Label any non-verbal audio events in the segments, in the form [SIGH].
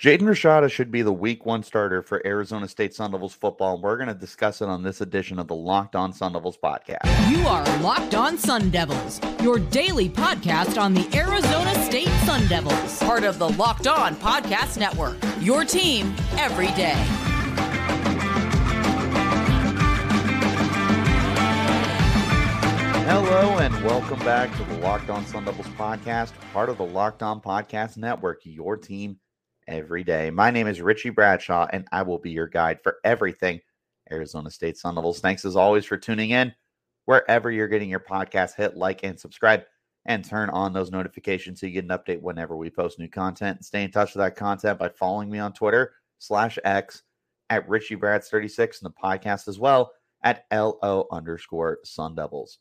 Jaden Rashada should be the week one starter for Arizona State Sun Devils football. and We're going to discuss it on this edition of the Locked On Sun Devils podcast. You are Locked On Sun Devils, your daily podcast on the Arizona State Sun Devils, part of the Locked On Podcast Network. Your team every day. Hello and welcome back to the Locked On Sun Devils podcast, part of the Locked On Podcast Network, your team every day. My name is Richie Bradshaw, and I will be your guide for everything Arizona State Sun Devils. Thanks as always for tuning in. Wherever you're getting your podcast, hit like and subscribe and turn on those notifications so you get an update whenever we post new content. Stay in touch with that content by following me on Twitter slash X at Richie Brads 36 and the podcast as well at LO underscore Sun Devils.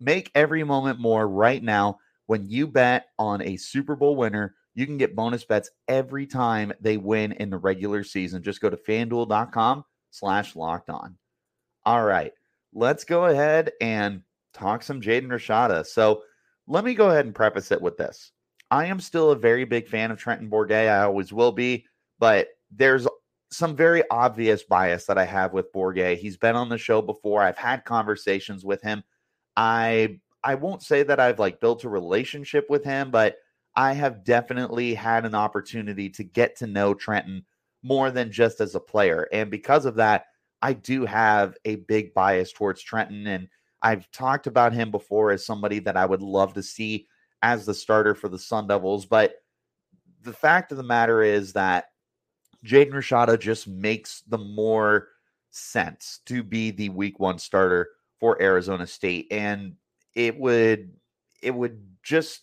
Make every moment more right now when you bet on a Super Bowl winner you can get bonus bets every time they win in the regular season. Just go to fanduel.com slash locked on. All right, let's go ahead and talk some Jaden Rashada. So let me go ahead and preface it with this. I am still a very big fan of Trenton Bourguet. I always will be, but there's some very obvious bias that I have with Bourguet. He's been on the show before. I've had conversations with him. I I won't say that I've like built a relationship with him, but I have definitely had an opportunity to get to know Trenton more than just as a player. And because of that, I do have a big bias towards Trenton. And I've talked about him before as somebody that I would love to see as the starter for the Sun Devils. But the fact of the matter is that Jaden Rashada just makes the more sense to be the week one starter for Arizona State. And it would it would just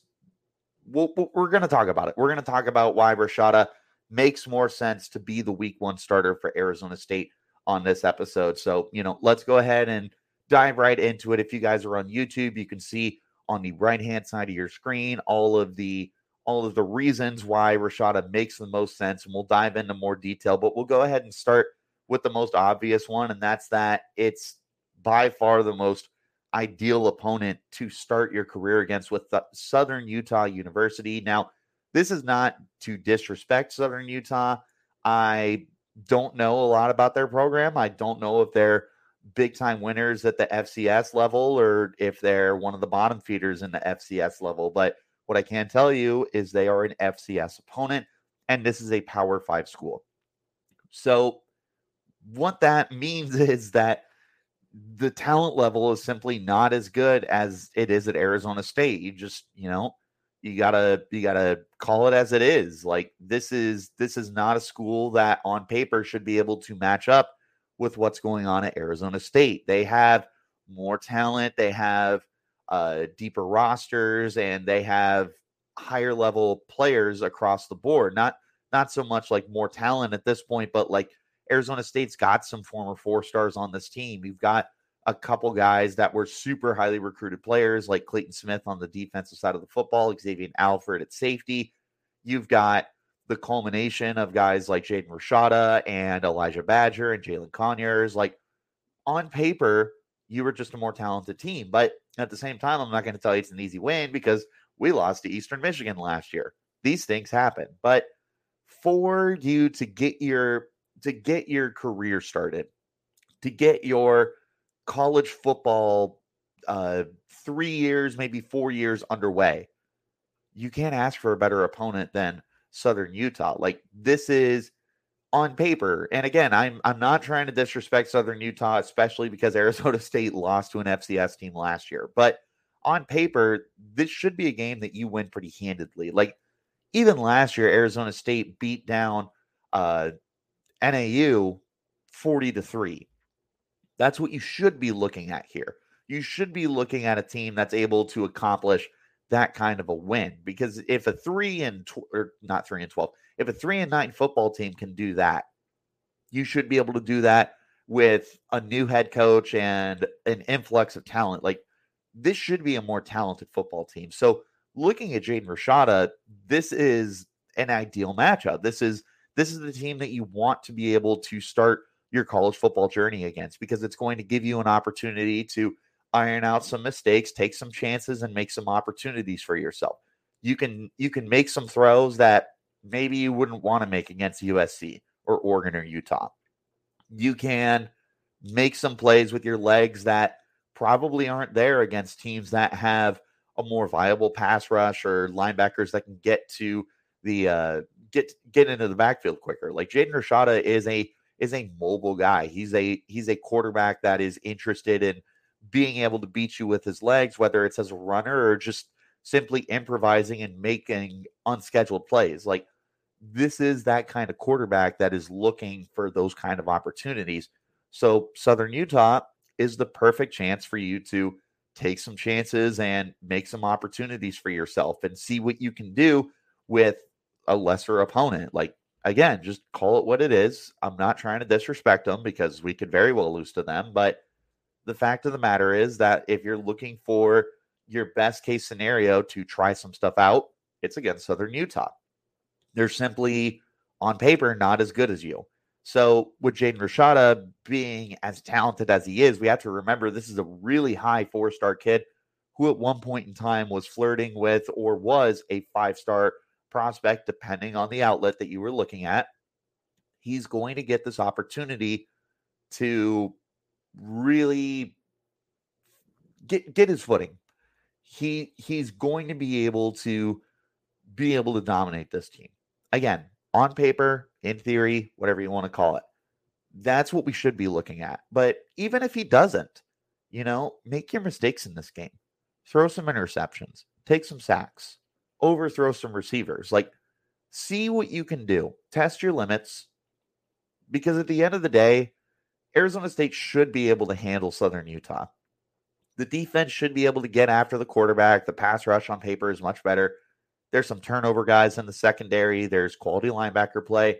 we'll, we're going to talk about it. We're going to talk about why Rashada makes more sense to be the week one starter for Arizona State on this episode. So, you know, let's go ahead and dive right into it. If you guys are on YouTube, you can see on the right hand side of your screen all of the all of the reasons why Rashada makes the most sense, and we'll dive into more detail. But we'll go ahead and start with the most obvious one, and that's that it's by far the most ideal opponent to start your career against with Southern Utah University. Now, this is not to disrespect Southern Utah. I don't know a lot about their program. I don't know if they're big time winners at the FCS level or if they're one of the bottom feeders in the FCS level. But what I can tell you is they are an FCS opponent, and this is a Power Five school. So, what that [LAUGHS] means is that the talent level is simply not as good as it is at Arizona State. You just, you know, you gotta you gotta call it as it is. Like this is this is not a school that on paper should be able to match up with what's going on at Arizona State. They have more talent, they have uh, deeper rosters, and they have higher level players across the board. Not not so much like more talent at this point, but like Arizona State's got some former four stars on this team. You've got a couple guys that were super highly recruited players like Clayton Smith on the defensive side of the football, Xavier Alford at safety. You've got the culmination of guys like Jaden Rashada and Elijah Badger and Jalin Conyers. Like on paper, you were just a more talented team. But at the same time, I'm not going to tell you it's an easy win because we lost to Eastern Michigan last year. These things happen. But for you to get your to get your career started, to get your college football uh, three years, maybe four years underway, you can't ask for a better opponent than Southern Utah. Like this is on paper, and again, I'm I'm not trying to disrespect Southern Utah, especially because [LAUGHS] Arizona State lost to an FCS team last year, but on paper, this should be a game that you win pretty handedly. Like even last year, Arizona State beat down uh, NAU 40 to 3. That's what you should be looking at here. You should be looking at a team that's able to accomplish that kind of a win because if a 3 and tw- or not 3 and 12, if a 3 and 9 football team can do that, you should be able to do that with a new head coach and an influx of talent. Like this should be a more talented football team. So looking at Jaden Rashada, this is an ideal matchup. This is this is the team that you want to be able to start your college football journey against because it's going to give you an opportunity to iron out some mistakes, take some chances and make some opportunities for yourself. You can you can make some throws that maybe you wouldn't want to make against USC or Oregon or Utah. You can make some plays with your legs that probably aren't there against teams that have a more viable pass rush or linebackers that can get to the uh, get get into the backfield quicker. Like Jaden Rashada is a is a mobile guy. He's a he's a quarterback that is interested in being able to beat you with his legs, whether it's as a runner or just simply improvising and making unscheduled plays. Like this is that kind of quarterback that is looking for those kind of opportunities. So Southern Utah is the perfect chance for you to take some chances and make some opportunities for yourself and see what you can do with a lesser opponent. Like again, just call it what it is. I'm not trying to disrespect them because we could very well lose to them, but the fact of the matter is that if you're looking for your best case scenario to try some stuff out, it's against Southern Utah. They're simply on paper not as good as you. So, with Jaden Rashada being as talented as he is, we have to remember this is a really high four star kid who, at one point in time, was flirting with or was a five star prospect, depending on the outlet that you were looking at. He's going to get this opportunity to really get get his footing. He he's going to be able to be able to dominate this team. Again, on paper, in theory, whatever you want to call it. That's what we should be looking at. But even if he doesn't, you know, make your mistakes in this game. Throw some interceptions, take some sacks, overthrow some receivers. Like, see what you can do. Test your limits. Because at the end of the day, Arizona State should be able to handle Southern Utah. The defense should be able to get after the quarterback. The pass rush on paper is much better. There's some turnover guys in the secondary. There's quality linebacker play.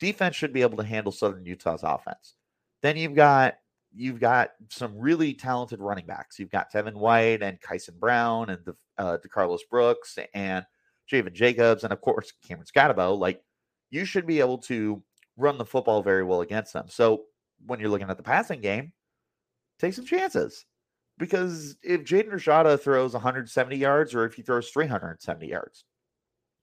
Defense should be able to handle Southern Utah's offense. Then you've got you've got some really talented running backs. You've got Tevin White and Kyson Brown and the uh, DeCarlos Brooks and Javen Jacobs and of course Cameron Skattebo. Like you should be able to run the football very well against them. So when you're looking at the passing game, take some chances. Because if Jaden Rashada throws 170 yards or if he throws 370 yards,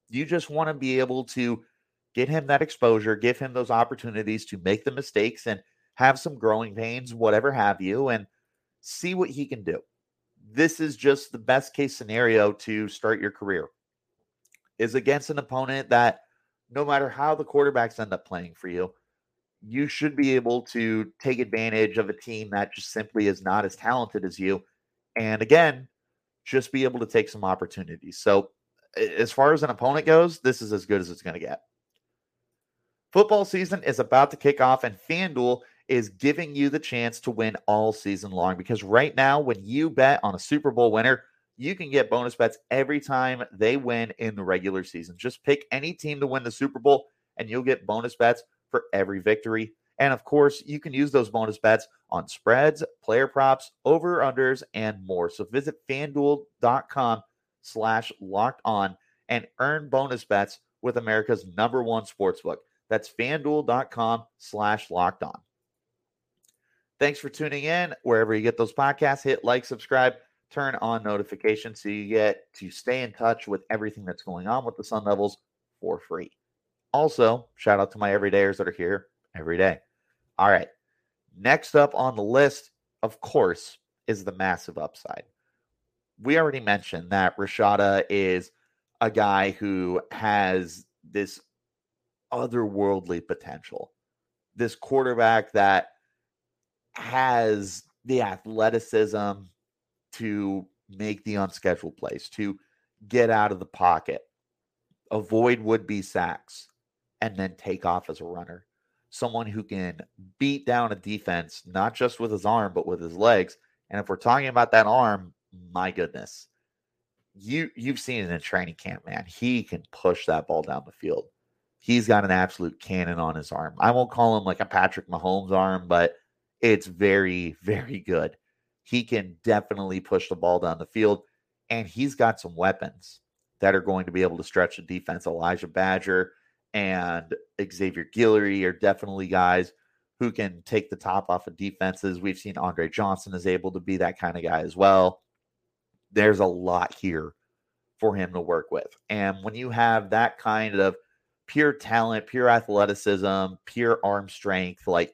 you just want to be able to get him that exposure, give him those opportunities to make the mistakes and have some growing pains, whatever have you, and see what he can do. This is just the best case scenario to start your career. Is against an opponent that no matter how the quarterbacks end up playing for you, you should be able to take advantage of a team that just simply is not as talented as you. And again, just be able to take some opportunities. So, as far as an opponent goes, this is as good as it's going to get. Football season is about to kick off, and FanDuel is giving you the chance to win all season long because right now, when you bet on a Super Bowl winner, you can get bonus bets every time they win in the regular season. Just pick any team to win the Super Bowl, and you'll get bonus bets for every victory. And of course, you can use those bonus bets on spreads, player props, over unders, and more. So visit fanduel.com slash locked on and earn bonus bets with America's number one sportsbook. That's fanduel.com slash locked on. Thanks for tuning in. Wherever you get those podcasts, hit like, subscribe, turn on notifications so you get to stay in touch with everything that's going on with the Sun Devils for free. Also, shout out to my everydayers that are here every day. All right. Next up on the list, of course, is the massive upside. We already mentioned that Rashada is a guy who has this otherworldly potential. This quarterback that has the athleticism to make the unscheduled plays, to get out of the pocket, avoid would be sacks, and then take off as a runner. Someone who can beat down a defense, not just with his arm, but with his legs. And if we're talking about that arm, my goodness, you you've seen it in training camp, man. He can push that ball down the field. He's got an absolute cannon on his arm. I won't call him like a Patrick Mahomes arm, but it's very, very good. He can definitely push the ball down the field, and he's got some weapons that are going to be able to stretch the defense. Elijah Badger and Xavier Guillory are definitely guys who can take the top off of defenses. We've seen Andre Johnson is able to be that kind of guy as well. There's a lot here for him to work with. And when you have that kind of pure talent, pure athleticism, pure arm strength. Like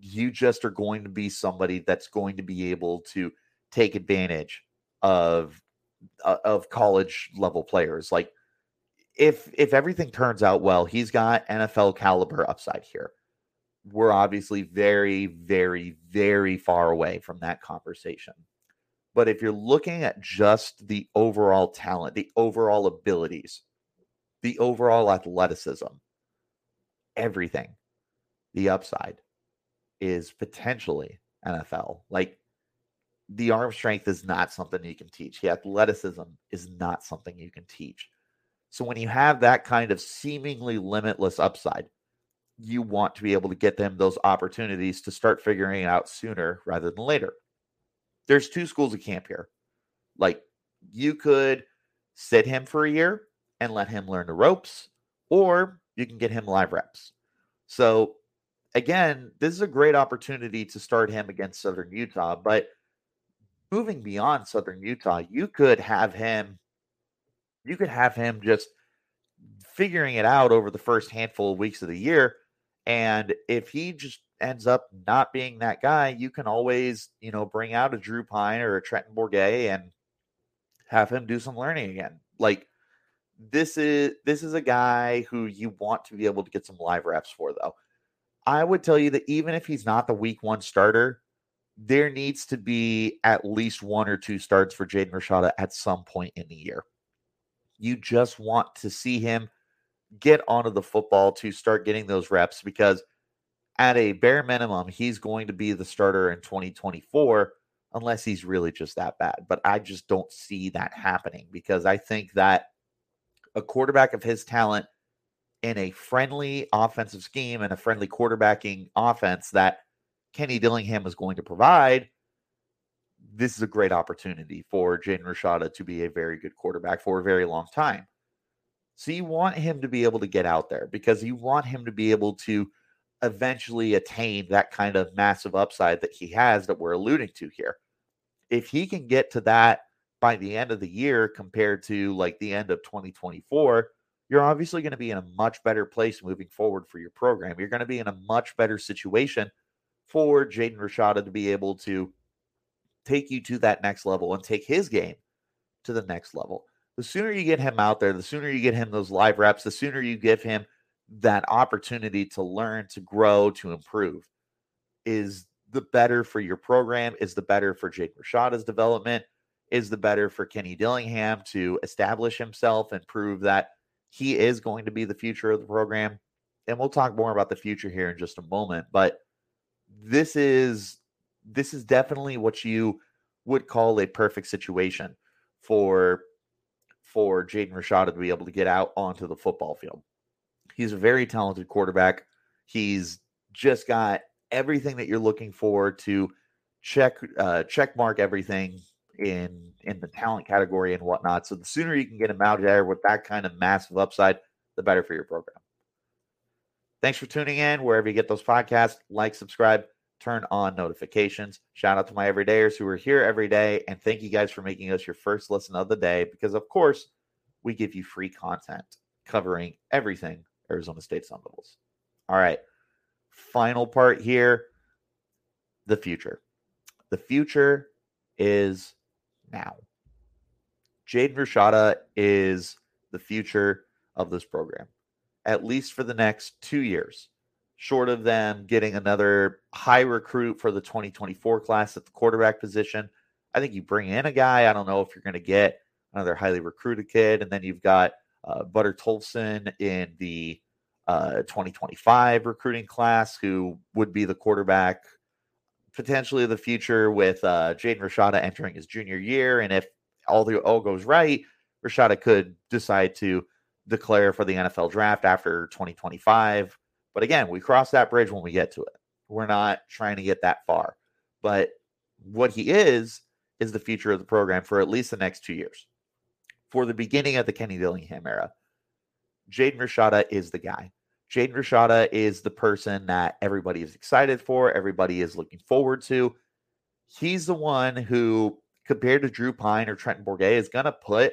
you just are going to be somebody that's going to be able to take advantage of uh, of college level players. Like if if everything turns out well, he's got NFL caliber upside here. We're obviously very, very, very far away from that conversation. But if you're looking at just the overall talent, the overall abilities, the overall athleticism, everything, the upside is potentially NFL. Like the arm strength is not something you can teach. The athleticism is not something you can teach. So when you have that kind of seemingly limitless upside, you want to be able to get them those opportunities to start figuring it out sooner rather than later. There's two schools of camp here. Like you could sit him for a year and let him learn the ropes, or you can get him live reps. So again, this is a great opportunity to start him against Southern Utah, but moving beyond Southern Utah, you could have him you could have him just figuring it out over the first handful of weeks of the year. And if he just ends up not being that guy, you can always, you know, bring out a Drew Pyne or a Trenton Bourguet and have him do some learning again. Like this is this is a guy who you want to be able to get some live reps for though. I would tell you that even if he's not the week one starter, there needs to be at least one or two starts for Jaden Rashada at some point in the year. You just want to see him get onto the football to start getting those reps because at a bare minimum, he's going to be the starter in 2024 unless he's really just that bad. But I just don't see that happening because I think that a quarterback of his talent in a friendly offensive scheme and a friendly quarterbacking offense that Kenny Dillingham is going to provide this is a great opportunity for Jaden Rashada to be a very good quarterback for a very long time. So you want him to be able to get out there because you want him to be able to eventually attain that kind of massive upside that he has that we're alluding to here. If he can get to that by the end of the year compared to like the end of 2024, you're obviously going to be in a much better place moving forward for your program. You're going to be in a much better situation for Jaden Rashada to be able to take you to that next level and take his game to the next level. The sooner you get him out there, the sooner you get him those live reps, the sooner you give him that opportunity to learn, to grow, to improve is the better for your program, is the better for Jake Rashada's development, is the better for Kenny Dillingham to establish himself and prove that he is going to be the future of the program. And we'll talk more about the future here in just a moment. But this is this is definitely what you would call a perfect situation for for Jaden Rashada to be able to get out onto the football field. He's a very talented quarterback. He's just got everything that you're looking for to check uh, check mark everything in in the talent category and whatnot. So the sooner you can get him out there with that kind of massive upside, the better for your program. Thanks for tuning in. Wherever you get those podcasts, like, subscribe turn on notifications. Shout out to my everydayers who are here every day. And thank you guys for making us your first listen of the day because, of course, we give you free content covering everything Arizona State Sun Devils. All right. Final part here the future. The future is now. Jaden Rashada is the future of this program, at least for the next two years short of them getting another high recruit for the 2024 class at the quarterback position. I think you bring in a guy. I don't know if you're going to get another highly recruited kid. And then you've got uh, Butter Tolson in the uh, 2025 recruiting class, who would be the quarterback potentially the future with uh, Jaden Rashada entering his junior year. And if all the all goes right, Rashada could decide to declare for the NFL draft after 2025 but again, we cross that bridge when we get to it. We're not trying to get that far. But what he is, is the future of the program for at least the next two years. For the beginning of the Kenny Dillingham era, Jaden Rashada is the guy. Jaden Rashada is the person that everybody is excited for, everybody is looking forward to. He's the one who, compared to Drew Pyne or Trenton Bourguet, is going to put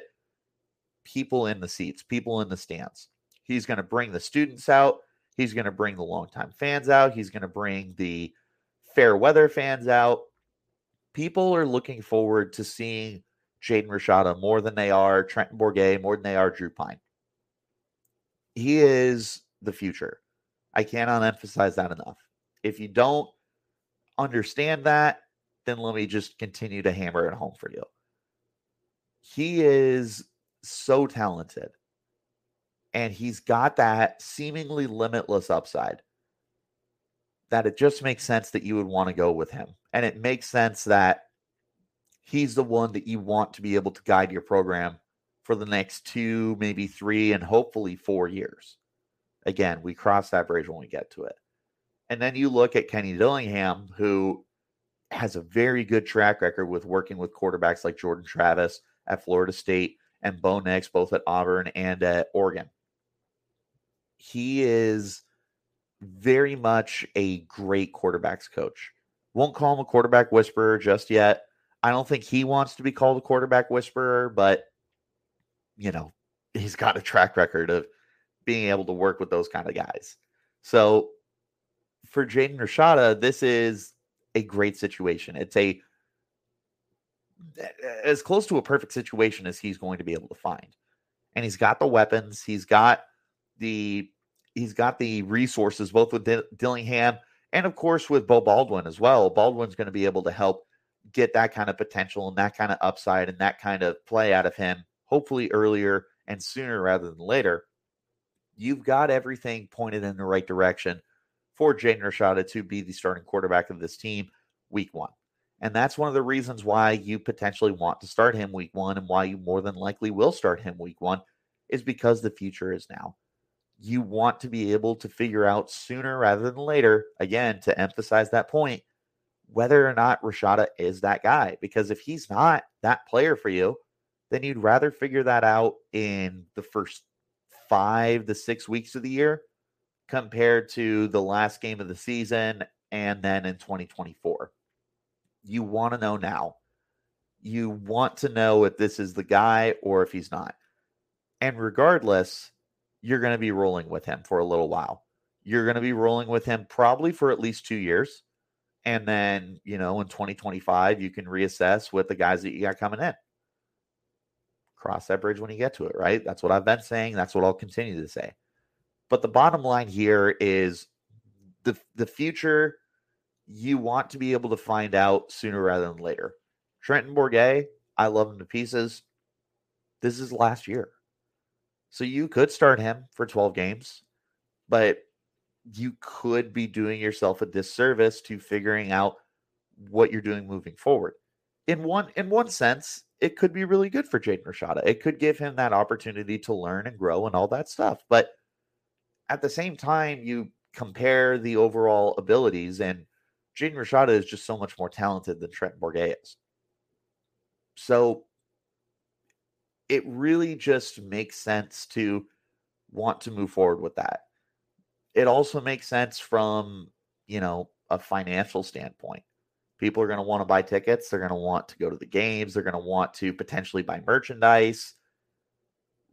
people in the seats, people in the stands He's going to bring the students out. He's going to bring the longtime fans out. He's going to bring the fair weather fans out. People are looking forward to seeing Jaden Rashada more than they are Trenton Bourguet, more than they are Drew Pyne. He is the future. I cannot emphasize that enough. If you don't understand that, then let me just continue to hammer it home for you. He is so talented and he's got that seemingly limitless upside that it just makes sense that you would want to go with him. And it makes sense that he's the one that you want to be able to guide your program for the next two, maybe three, and hopefully four years. Again, we cross that bridge when we get to it. And then you look at Kenny Dillingham, who has a very good track record with working with quarterbacks like Jordan Travis at Florida State and Bo Nix, both at Auburn and at Oregon. He is very much a great quarterbacks coach. Won't call him a quarterback whisperer just yet. I don't think he wants to be called a quarterback whisperer, but you know, he's got a track record of being able to work with those kind of guys. So for Jaden Rashada, this is a great situation. It's a as close to a perfect situation as he's going to be able to find. And he's got the weapons, he's got the he's got the resources both with D- Dillingham and of course with Beau Baldwin as well. Baldwin's going to be able to help get that kind of potential and that kind of upside and that kind of play out of him hopefully earlier and sooner rather than later. You've got everything pointed in the right direction for Jaden Rashada to be the starting quarterback of this team week one. And that's one of the reasons why you potentially want to start him week one and why you more than likely will start him week one is because the future is now. You want to be able to figure out sooner rather than later, again, to emphasize that point, whether or not Rashada is that guy. Because if he's not that player for you, then you'd rather figure that out in the first five to six weeks of the year compared to the last game of the season and then in 2024 you want to know now. You want to know if this is the guy or if he's not. And regardless, you're going to be rolling with him for a little while. You're going to be rolling with him probably for at least two years. And then, you know, in 2025, you can reassess with the guys that you got coming in. Cross that bridge when you get to it, right? That's what I've been saying. That's what I'll continue to say. But the bottom line here is the the future you want to be able to find out sooner rather than later. Trenton Bourguet, I love him to pieces. This is last year. So you could start him for 12 games, but you could be doing yourself a disservice to figuring out what you're doing moving forward. In one in one sense, it could be really good for Jaden Rashada. It could give him that opportunity to learn and grow and all that stuff. But at the same time, you compare the overall abilities and Jaden Rashada is just so much more talented than Trent Bourguet is. So it really just makes sense to want to move forward with that. It also makes sense from, you know, a financial standpoint. People are going to want to buy tickets. They're going to want to go to the games. They're going to want to potentially buy merchandise.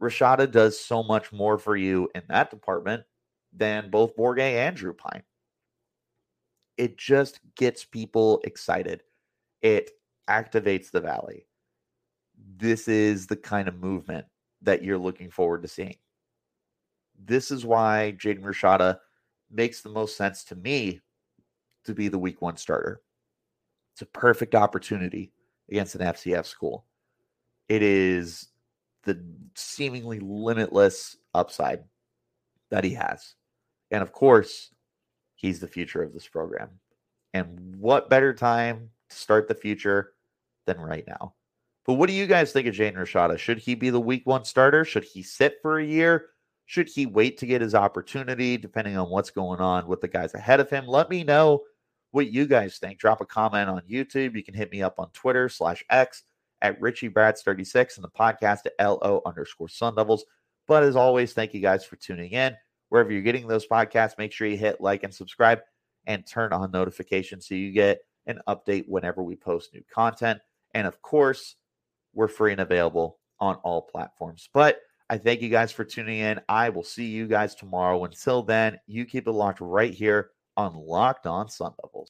Rashada does so much more for you in that department than both Bourguet and Drew Pyne it just gets people excited. It activates the valley. This is the kind of movement that you're looking forward to seeing. This is why Jaden Rashada makes the most sense to me to be the week one starter. It's a perfect opportunity against an FCS school. It is the seemingly limitless upside that he has. And of course, he's the future of this program. And what better time to start the future than right now? But what do you guys think of Jane Rashada? Should he be the week one starter? Should he sit for a year? Should he wait to get his opportunity, depending on what's going on with the guys ahead of him? Let me know what you guys think. Drop a comment on YouTube. You can hit me up on Twitter slash X at Richie Brads 36 and the podcast at LO underscore Sun Devils. But as always, thank you guys for tuning in wherever you're getting those podcasts. Make sure you hit like and subscribe and turn on notifications so you get an update whenever we post new content. And of course, we're free and available on all platforms. But I thank you guys for tuning in. I will see you guys tomorrow. Until then, you keep it locked right here on Locked On Sun Devils.